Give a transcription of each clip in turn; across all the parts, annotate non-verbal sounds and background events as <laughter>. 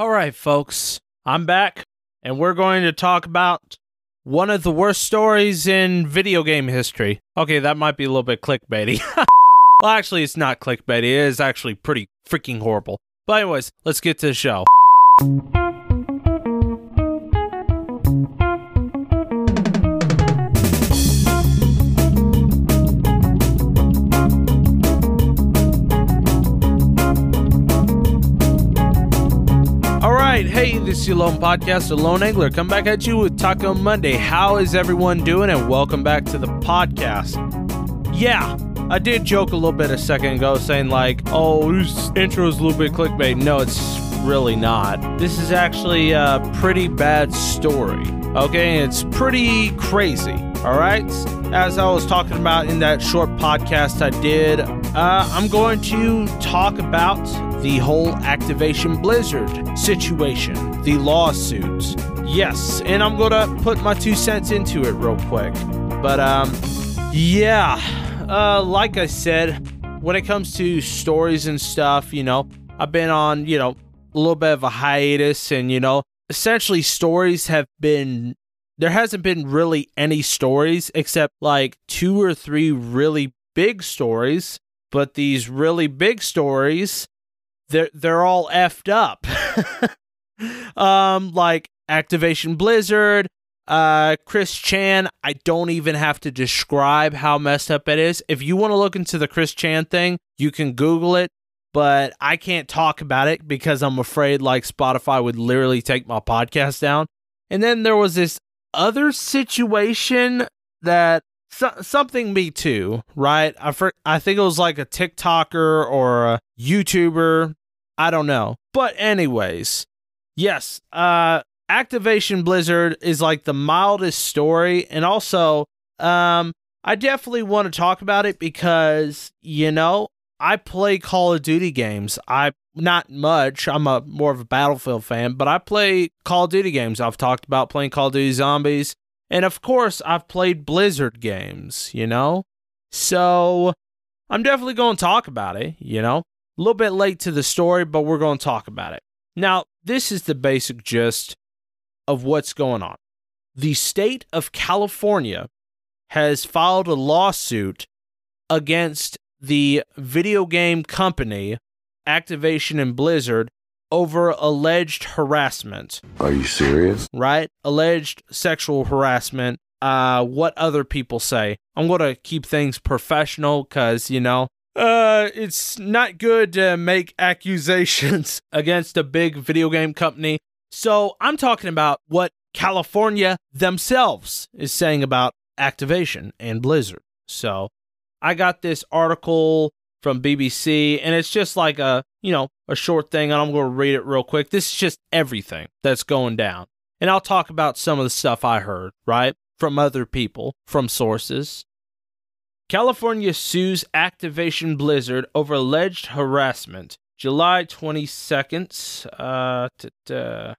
All right, folks, I'm back, and we're going to talk about one of the worst stories in video game history. Okay, that might be a little bit clickbaity. <laughs> well, actually, it's not clickbaity, it is actually pretty freaking horrible. But, anyways, let's get to the show. Hey, this is your Lone Podcast, the Lone Angler. Come back at you with Taco Monday. How is everyone doing? And welcome back to the podcast. Yeah, I did joke a little bit a second ago saying, like, oh, this intro is a little bit clickbait. No, it's really not. This is actually a pretty bad story. Okay, it's pretty crazy. All right, as I was talking about in that short podcast I did, uh, I'm going to talk about the whole Activation Blizzard situation, the lawsuits. Yes, and I'm going to put my two cents into it real quick. But, um, yeah, uh, like I said, when it comes to stories and stuff, you know, I've been on, you know, a little bit of a hiatus, and, you know, essentially stories have been. There hasn't been really any stories except like two or three really big stories, but these really big stories they're they're all effed up. <laughs> um, like Activation Blizzard, uh, Chris Chan. I don't even have to describe how messed up it is. If you want to look into the Chris Chan thing, you can Google it. But I can't talk about it because I'm afraid like Spotify would literally take my podcast down. And then there was this other situation that so, something me too, right? I for, I think it was like a TikToker or a YouTuber. I don't know. But anyways, yes, uh Activation Blizzard is like the mildest story and also um I definitely want to talk about it because, you know, I play Call of Duty games. I not much. I'm a more of a Battlefield fan, but I play Call of Duty games. I've talked about playing Call of Duty Zombies. And of course, I've played Blizzard games, you know? So I'm definitely going to talk about it, you know? A little bit late to the story, but we're going to talk about it. Now, this is the basic gist of what's going on. The state of California has filed a lawsuit against the video game company Activation and Blizzard over alleged harassment. Are you serious? Right? Alleged sexual harassment. Uh, what other people say. I'm going to keep things professional because, you know, uh, it's not good to make accusations <laughs> against a big video game company. So I'm talking about what California themselves is saying about Activation and Blizzard. So I got this article from BBC, and it's just like a, you know, a short thing, and I'm going to read it real quick. This is just everything that's going down. And I'll talk about some of the stuff I heard, right? From other people, from sources. California sues Activation Blizzard over alleged harassment. July 22nd. Uh,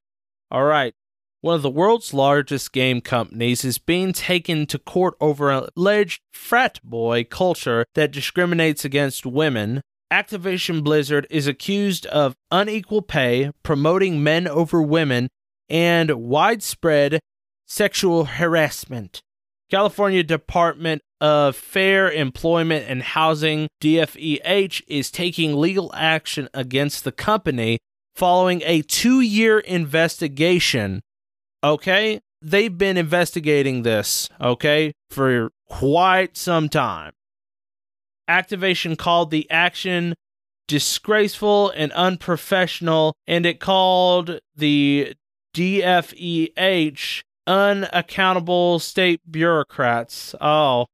all right. One of the world's largest game companies is being taken to court over alleged frat boy culture that discriminates against women. Activation Blizzard is accused of unequal pay, promoting men over women, and widespread sexual harassment. California Department of Fair Employment and Housing, DFEH, is taking legal action against the company following a two year investigation okay? They've been investigating this, okay, for quite some time. Activation called the action disgraceful and unprofessional, and it called the DFEH unaccountable state bureaucrats. Oh,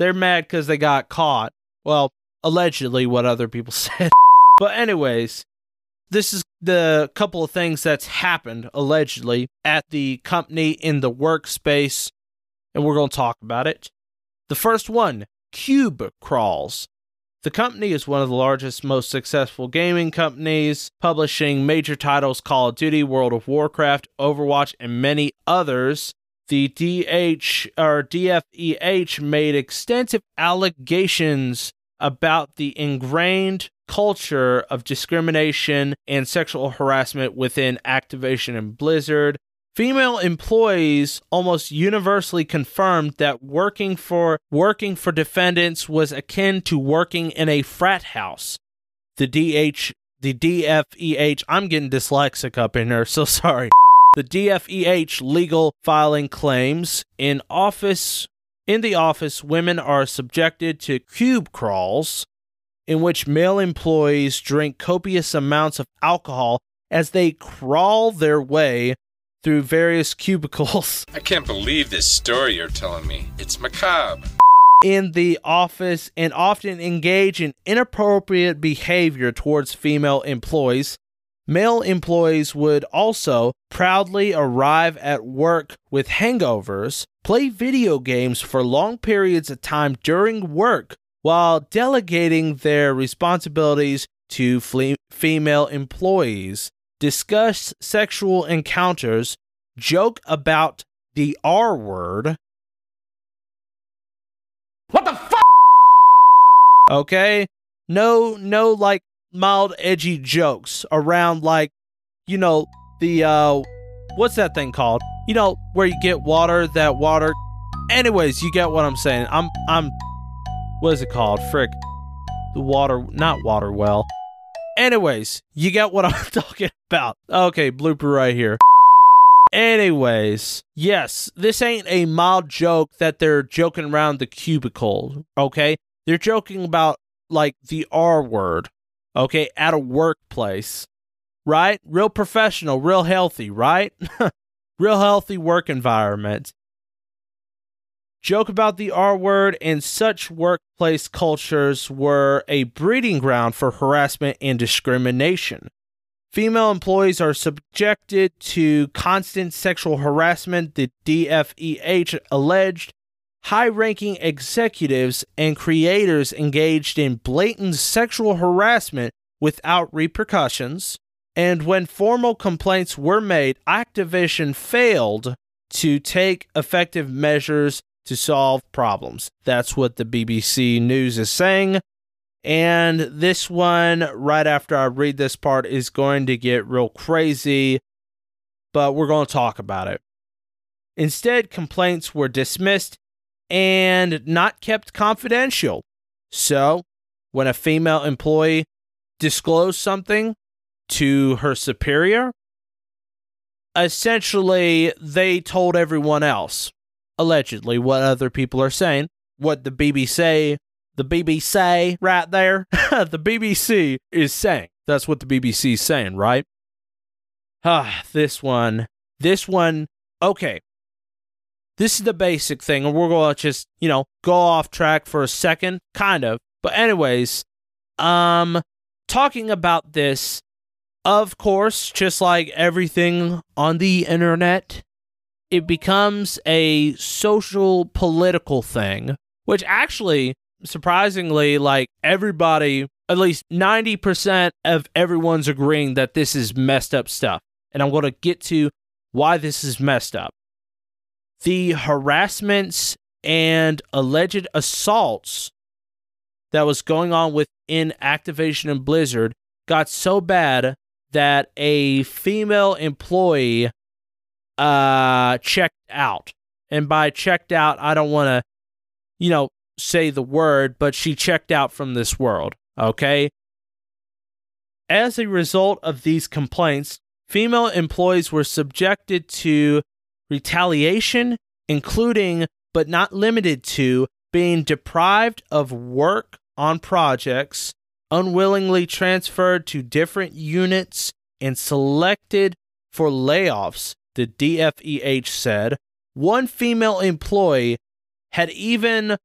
they're mad because they got caught. Well, allegedly, what other people <laughs> said. but, anyways, this is the couple of things that's happened allegedly at the company in the workspace, and we're going to talk about it. The first one Cube Crawls. The company is one of the largest, most successful gaming companies, publishing major titles Call of Duty, World of Warcraft, Overwatch, and many others. The DH or DFEH made extensive allegations about the ingrained culture of discrimination and sexual harassment within Activision and Blizzard. Female employees almost universally confirmed that working for working for defendants was akin to working in a frat house. The DH the DFEH I'm getting dyslexic up in here, <laughs> so sorry. The DFEH legal filing claims in office in the office women are subjected to cube crawls in which male employees drink copious amounts of alcohol as they crawl their way through various cubicles. <laughs> I can't believe this story you're telling me. It's macabre. In the office and often engage in inappropriate behavior towards female employees. Male employees would also proudly arrive at work with hangovers, play video games for long periods of time during work while delegating their responsibilities to fle- female employees, discuss sexual encounters, joke about the R word. What the fuck? Okay? No no like mild edgy jokes around like you know the uh what's that thing called? You know where you get water that water Anyways, you get what I'm saying. I'm I'm what is it called? Frick. The water, not water well. Anyways, you get what <laughs> I'm talking about. Okay, blooper right here. Anyways, yes, this ain't a mild joke that they're joking around the cubicle, okay? They're joking about, like, the R word, okay, at a workplace, right? Real professional, real healthy, right? <laughs> real healthy work environment joke about the R word, and such workplace cultures were a breeding ground for harassment and discrimination. Female employees are subjected to constant sexual harassment, the DFEH alleged. High ranking executives and creators engaged in blatant sexual harassment without repercussions. And when formal complaints were made, Activision failed to take effective measures to solve problems. That's what the BBC News is saying. And this one, right after I read this part, is going to get real crazy, but we're going to talk about it. Instead, complaints were dismissed and not kept confidential. So, when a female employee disclosed something to her superior, essentially they told everyone else allegedly what other people are saying, what the BBC, the BBC right there, <laughs> the BBC is saying. That's what the BBC is saying, right? Ah, this one, this one, okay. This is the basic thing, and we're to just, you know, go off track for a second, kind of. But, anyways, um, talking about this, of course, just like everything on the internet, it becomes a social political thing, which actually, surprisingly, like everybody, at least 90% of everyone's agreeing that this is messed up stuff. And I'm going to get to why this is messed up. The harassments and alleged assaults that was going on within Activision and Blizzard got so bad that a female employee uh, checked out. And by checked out, I don't want to, you know, say the word, but she checked out from this world. Okay. As a result of these complaints, female employees were subjected to retaliation, including but not limited to being deprived of work on projects, unwillingly transferred to different units, and selected for layoffs the DFEH said, one female employee had even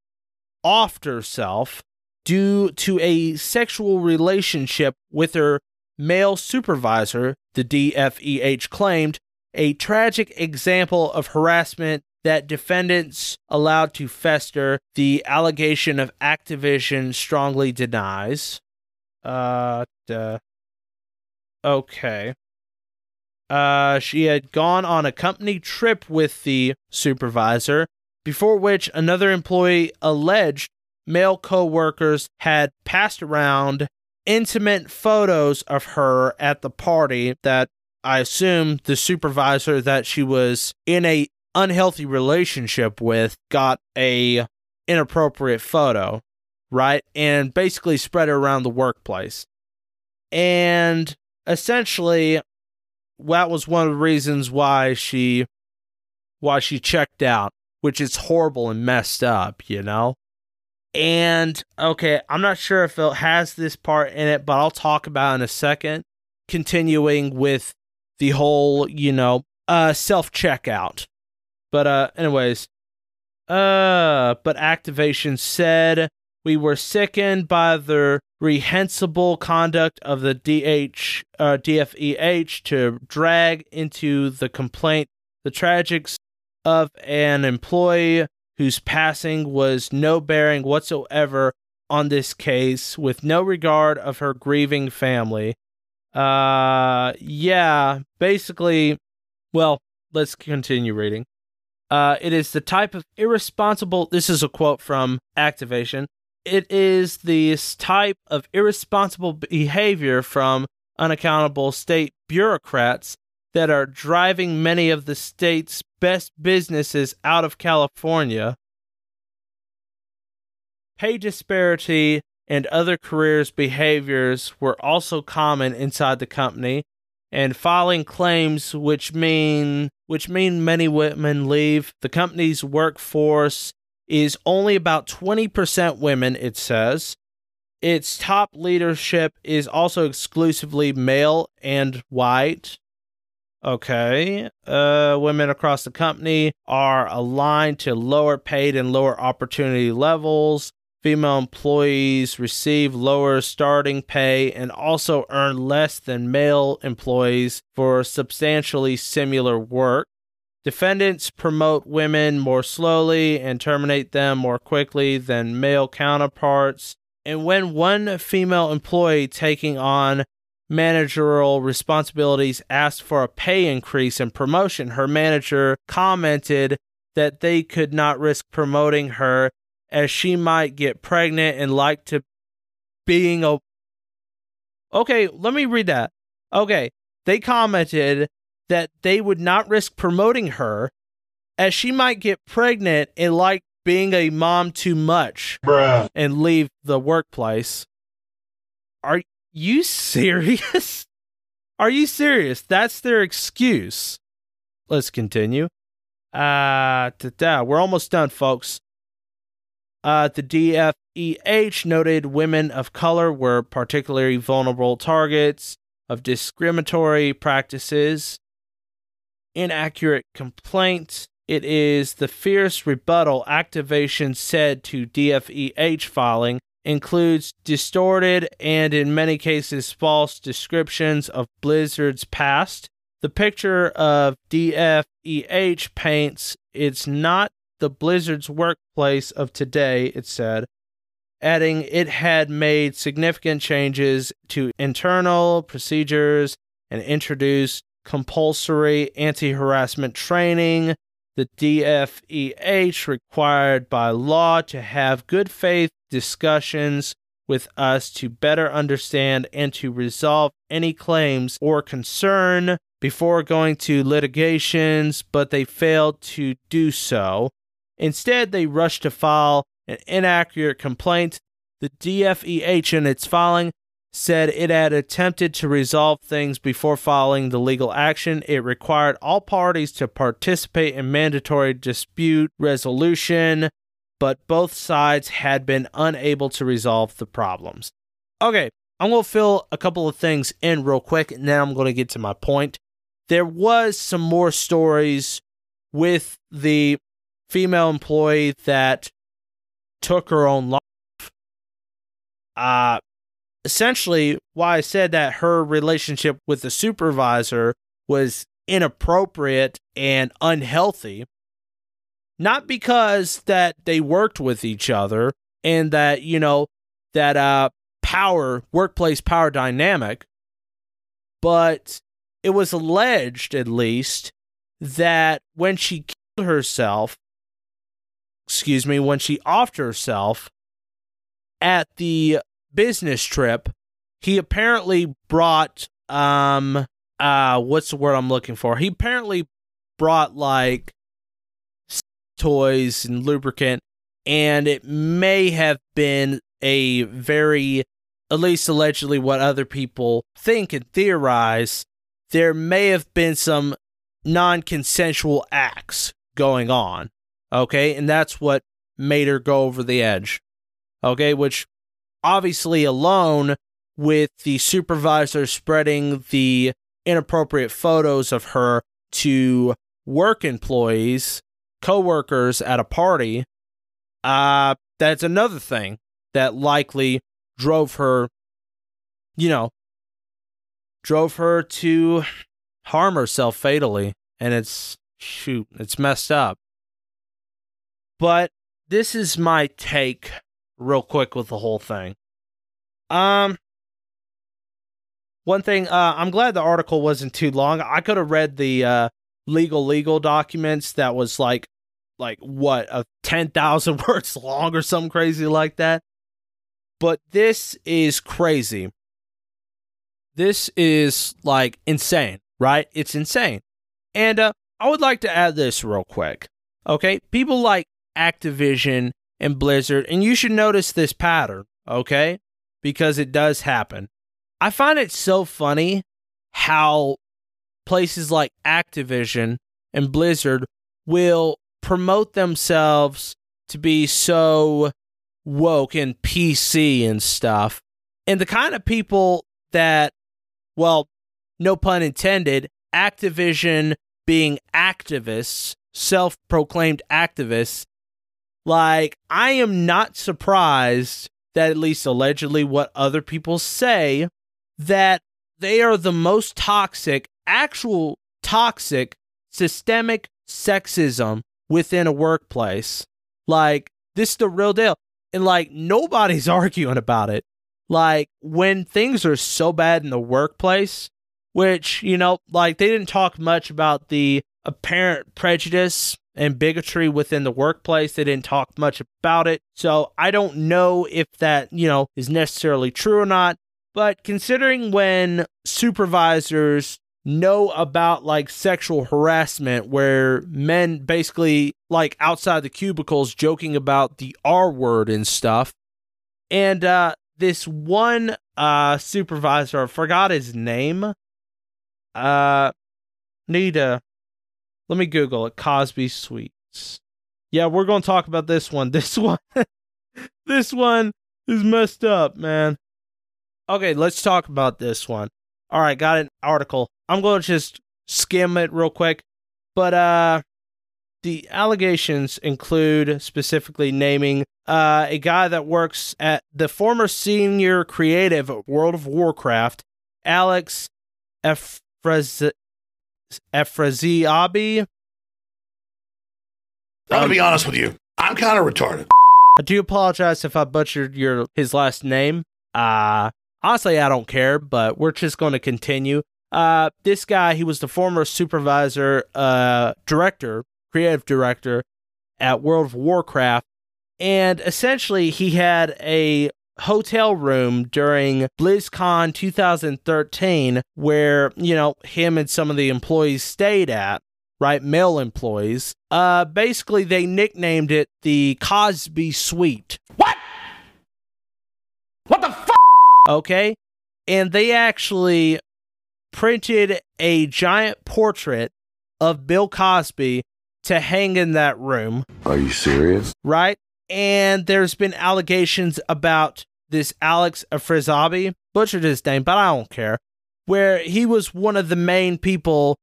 offed herself due to a sexual relationship with her male supervisor, the DFEH claimed, a tragic example of harassment that defendants allowed to fester, the allegation of Activision strongly denies. Uh, duh. okay. Uh, she had gone on a company trip with the supervisor, before which another employee alleged male coworkers had passed around intimate photos of her at the party that I assume the supervisor that she was in a unhealthy relationship with got a inappropriate photo, right? And basically spread it around the workplace. And essentially that was one of the reasons why she why she checked out, which is horrible and messed up, you know? And okay, I'm not sure if it has this part in it, but I'll talk about in a second. Continuing with the whole, you know, uh self checkout. But uh anyways, uh but activation said we were sickened by the reprehensible conduct of the DH uh, DFEH to drag into the complaint the tragics of an employee whose passing was no bearing whatsoever on this case with no regard of her grieving family. Uh yeah, basically well, let's continue reading. Uh, it is the type of irresponsible. This is a quote from Activation. It is this type of irresponsible behavior from unaccountable state bureaucrats that are driving many of the state's best businesses out of California. Pay disparity and other careers behaviors were also common inside the company, and filing claims which mean which mean many women leave the company's workforce is only about 20% women, it says. Its top leadership is also exclusively male and white. Okay. Uh, women across the company are aligned to lower paid and lower opportunity levels. Female employees receive lower starting pay and also earn less than male employees for substantially similar work. Defendants promote women more slowly and terminate them more quickly than male counterparts. And when one female employee taking on managerial responsibilities asked for a pay increase and promotion, her manager commented that they could not risk promoting her as she might get pregnant and like to being a Okay, let me read that. Okay, they commented that they would not risk promoting her as she might get pregnant and like being a mom too much Bruh. and leave the workplace. Are you serious? <laughs> Are you serious? That's their excuse. Let's continue. Uh, da-da. we're almost done, folks. Uh, the DFEH noted women of color were particularly vulnerable targets of discriminatory practices inaccurate complaint. It is the fierce rebuttal activation said to DFEH filing includes distorted and in many cases false descriptions of Blizzard's past. The picture of DFEH paints it's not the Blizzard's workplace of today, it said, adding it had made significant changes to internal procedures and introduced compulsory anti harassment training, the DFEH required by law to have good faith discussions with us to better understand and to resolve any claims or concern before going to litigations, but they failed to do so. Instead, they rushed to file an inaccurate complaint. The DFEH in its filing said it had attempted to resolve things before filing the legal action. It required all parties to participate in mandatory dispute resolution, but both sides had been unable to resolve the problems. Okay, I'm going to fill a couple of things in real quick, and then I'm going to get to my point. There was some more stories with the female employee that took her own life. Uh, essentially why I said that her relationship with the supervisor was inappropriate and unhealthy. Not because that they worked with each other and that, you know, that uh power, workplace power dynamic, but it was alleged at least that when she killed herself, excuse me, when she offed herself, at the business trip, he apparently brought um uh what's the word I'm looking for? He apparently brought like toys and lubricant and it may have been a very at least allegedly what other people think and theorize. There may have been some non-consensual acts going on okay? And that's what made her go over the edge okay? Which obviously alone with the supervisor spreading the inappropriate photos of her to work employees, coworkers at a party, uh, that's another thing that likely drove her, you know, drove her to harm herself fatally. And it's, shoot, it's messed up. But this is my take real quick with the whole thing. Um, one thing, uh, I'm glad the article wasn't too long. I could have read the uh, legal legal documents that was like, like what, a ten thousand <laughs> words long or something crazy like that. But this is crazy. This is like insane, right? It's insane. And uh, I would like to add this real quick. Okay, people like Activision and Blizzard, and you should notice this pattern. Okay, because it does happen. I find it so funny how places like Activision and Blizzard will promote themselves to be so woke and PC and stuff. And the kind of people that, well, no pun intended, Activision being activists, self proclaimed activists, like, I am not surprised that at least allegedly what other people say that they are the most toxic, actual toxic, systemic sexism within a workplace. Like, this is the real deal. And like, nobody's <laughs> arguing about it. Like, when things are so bad in the workplace, which, you know, like they didn't talk much about the apparent prejudice and bigotry within the workplace. They didn't talk much about it. So I don't know if that, you know, is necessarily true or not. But considering when supervisors know about like sexual harassment where men basically like outside the cubicles joking about the R word and stuff. And uh this one uh supervisor, I forgot his name. Uh need to let me Google it. Cosby Suites. Yeah, we're gonna talk about this one. <laughs> This one this one is messed up, man. Okay, let's talk about this one. All right, got an article. I'm to just skim it real quick. But uh the allegations include specifically naming uh, a guy that works at the former senior creative of World of Warcraft, Alex Efrez- Efraziabi. I'm gonna be honest with you. I'm kind of retarded. I do apologize if I butchered your his last name. Uh honestly I don't care, but we're just going to continue. Uh this guy, he was the former supervisor, uh director, creative director at World of Warcraft, and essentially he had a hotel room during BlizzCon 2013 where, you know, him and some of the employees stayed at, right? Male employees. Uh basically they nicknamed it the Cosby Suite. What? What the fuck? Okay? And they actually printed a giant portrait of Bill Cosby to hang in that room, Are you serious? right? And there's been allegations about this Alex Afrizabi, butchered his name, but I don't care, where he was one of the main people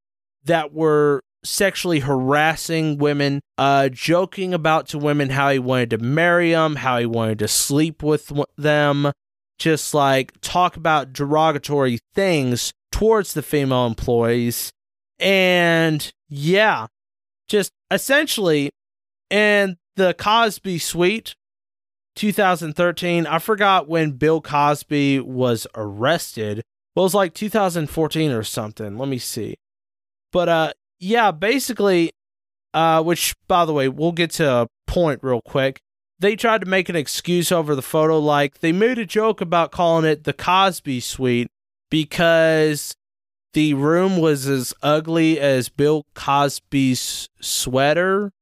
that were sexually harassing women, uh, joking about to women how he wanted to marry them, how he wanted to sleep with them, just like talk about derogatory things towards the female employees. And yeah, just essentially, and the Cosby Suite 2013, I forgot when Bill Cosby was arrested. Well, it was like 2014 or something. Let me see. But uh yeah, basically uh which by the way, we'll get to a point real quick. they tried to make an excuse over the photo. Like they made a joke about calling it the Cosby Suite because the room was as ugly as Bill Cosby's sweater.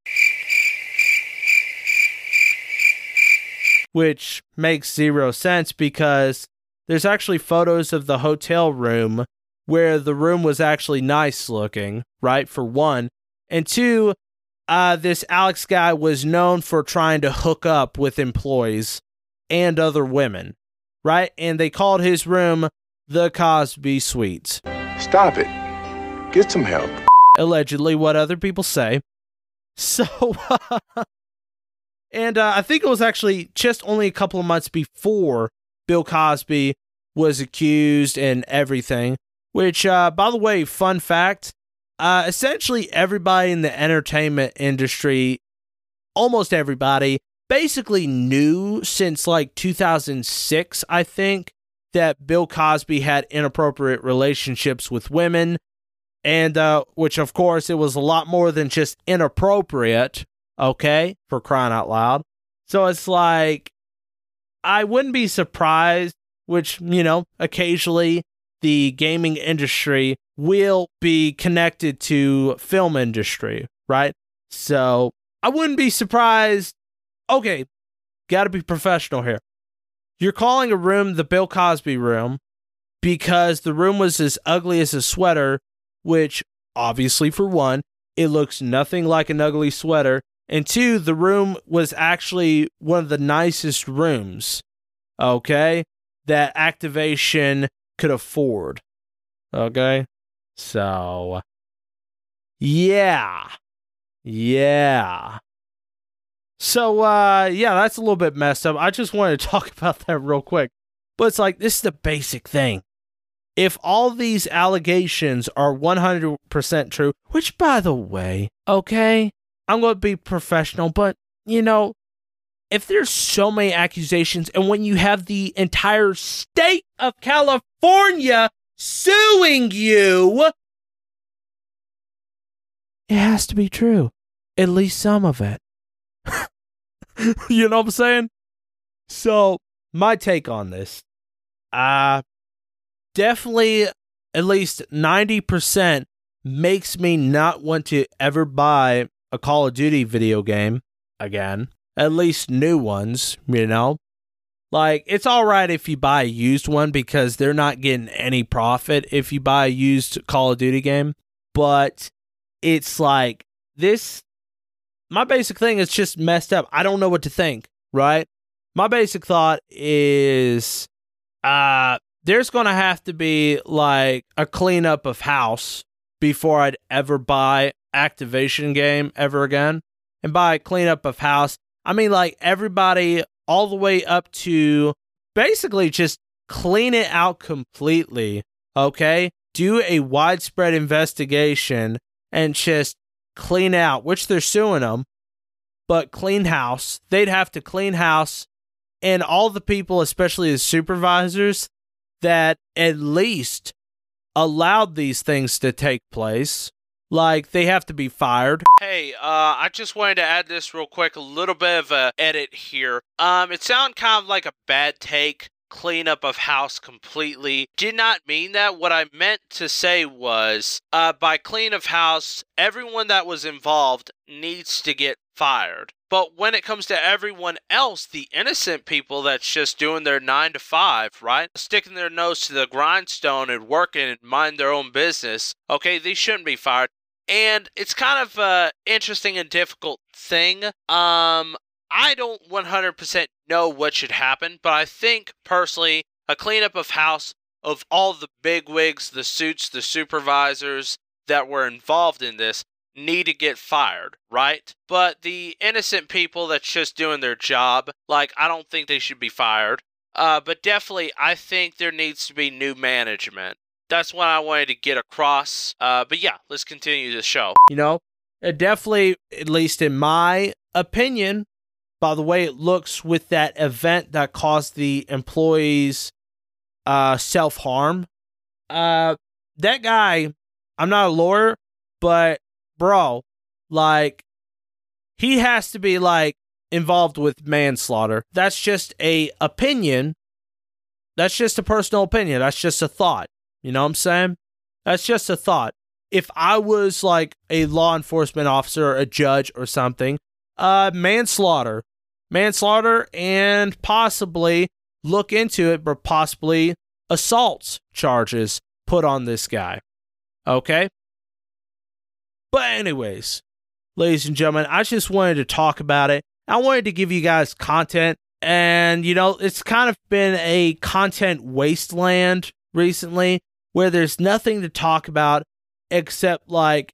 Which makes zero sense because there's actually photos of the hotel room where the room was actually nice looking, right? For one. And two, uh, this Alex guy was known for trying to hook up with employees and other women, right? And they called his room the Cosby Suites. Stop it. Get some help. Allegedly, what other people say. <laughs> So, and uh, I think it was actually just only a couple of months before Bill Cosby was accused and everything. Which, uh, by the way, fun fact uh, essentially everybody in the entertainment industry, almost everybody, basically knew since like 2006, I think, that Bill Cosby had inappropriate relationships with women and uh, which of course it was a lot more than just inappropriate okay for crying out loud. So it's like i wouldn't be surprised which you know occasionally the gaming industry will be connected to film industry right? So i wouldn't be surprised. Okay gotta be professional here. You're calling a room the bill cosby room because the room was as ugly as a sweater which obviously for one, it looks nothing like an ugly sweater, and two, the room was actually one of the nicest rooms, okay, that activation could afford. Okay? So, yeah. Yeah. So, uh, yeah, that's a little bit messed up. I just wanted to <laughs> talk about that real quick. But it's like, this is the basic thing if all these allegations are 100% true, which by the way, okay, I'm going to be professional, but you know, if there's so many accusations and when you have the entire state of California suing you, it has to be true. At least some of it. <laughs> you know what I'm saying? So, my take on this. Uh definitely at least 90% makes me not want to ever buy a Call of Duty video game again. At least new ones, you know? Like, it's all right if you buy a used one because they're not getting any profit if you buy a used Call of Duty game. But it's like, this, my basic thing is just messed up. I don't know what to think, right? My basic thought is, uh, there's going to have to be like a cleanup of house before I'd ever buy Activision game ever again. And by cleanup of house, I mean like everybody all the way up to basically just clean it out completely. Okay? Do a widespread investigation and just clean out, which they're suing them, but clean house. They'd have to clean house and all the people, especially the supervisors, that at least allowed these things to take place. Like they have to be fired. Hey, uh, I just wanted to add this real quick, a little bit of a edit here. Um, it sounded kind of like a bad take, cleanup of house completely. Did not mean that. What I meant to say was, uh, by clean of house, everyone that was involved needs to get fired. But when it comes to everyone else, the innocent people that's just doing their nine to five, right? Sticking their nose to the grindstone and working and mind their own business, okay, they shouldn't be fired. And it's kind of a interesting and difficult thing. Um, I don't 100% know what should happen, but I think personally, a cleanup of house of all the big wigs, the suits, the supervisors that were involved in this need to get fired, right? But the innocent people that's just doing their job, like, I don't think they should be fired. Uh, but definitely, I think there needs to be new management. That's what I wanted to get across. Uh, but yeah, let's continue the show. You know, it definitely, at least in my opinion, by the way it looks with that event that caused the employees uh, self harm, uh, that guy, I'm not a lawyer, but bro, like he has to be like involved with manslaughter. That's just a opinion. That's just a personal opinion. That's just a thought. You know what I'm saying? That's just a thought. If I was like a law enforcement officer, a judge or something, uh manslaughter. Manslaughter and possibly look into it, but possibly assault charges put on this guy. Okay? But anyways, ladies and gentlemen, I just wanted to talk about it. I wanted to give you guys content. And, you know, it's kind of been a content wasteland recently where there's nothing to talk about except like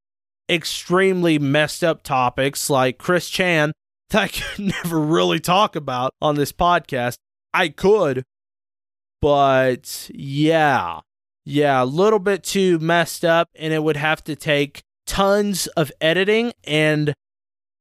extremely messed up topics like Chris Chan <laughs> that I could never really talk about on this podcast. I could, but yeah, yeah, a little bit too messed up, and it would have to take tons of editing and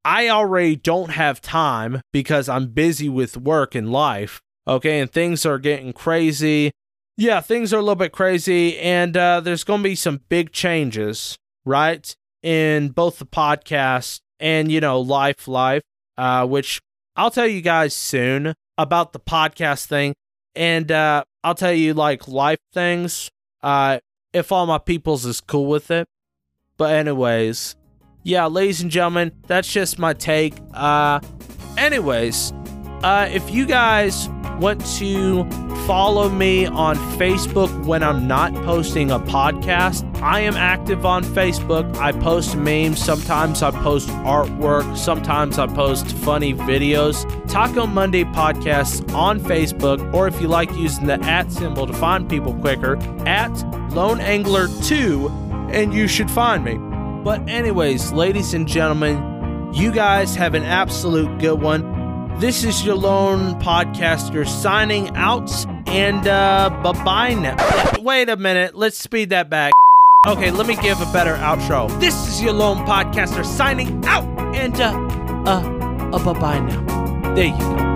I already don't have time because I'm busy with work and life. Okay, and things are getting crazy. Yeah, things are a little bit crazy, and uh, there's going to be some big changes, right? In both the podcast and, you know, life, life, uh, which I'll tell you guys soon about the podcast thing. And uh, I'll tell you, like, life things, uh, if all my peoples is cool with it. But, anyways, yeah, ladies and gentlemen, that's just my take. Uh, anyways, uh, if you guys want to follow me on Facebook when I'm not posting a podcast, I am active on Facebook. I post memes. Sometimes I post artwork. Sometimes I post funny videos. Taco Monday podcasts on Facebook, or if you like using the at symbol to find people quicker, at Lone Angler 2, and you should find me. But, anyways, ladies and gentlemen, you guys have an absolute good one. This is your lone podcaster signing out, and uh, bye bye now. Wait a minute, let's speed that back. Okay, let me give a better outro. This is your lone podcaster signing out, and uh, uh, uh bye bye now. There you go.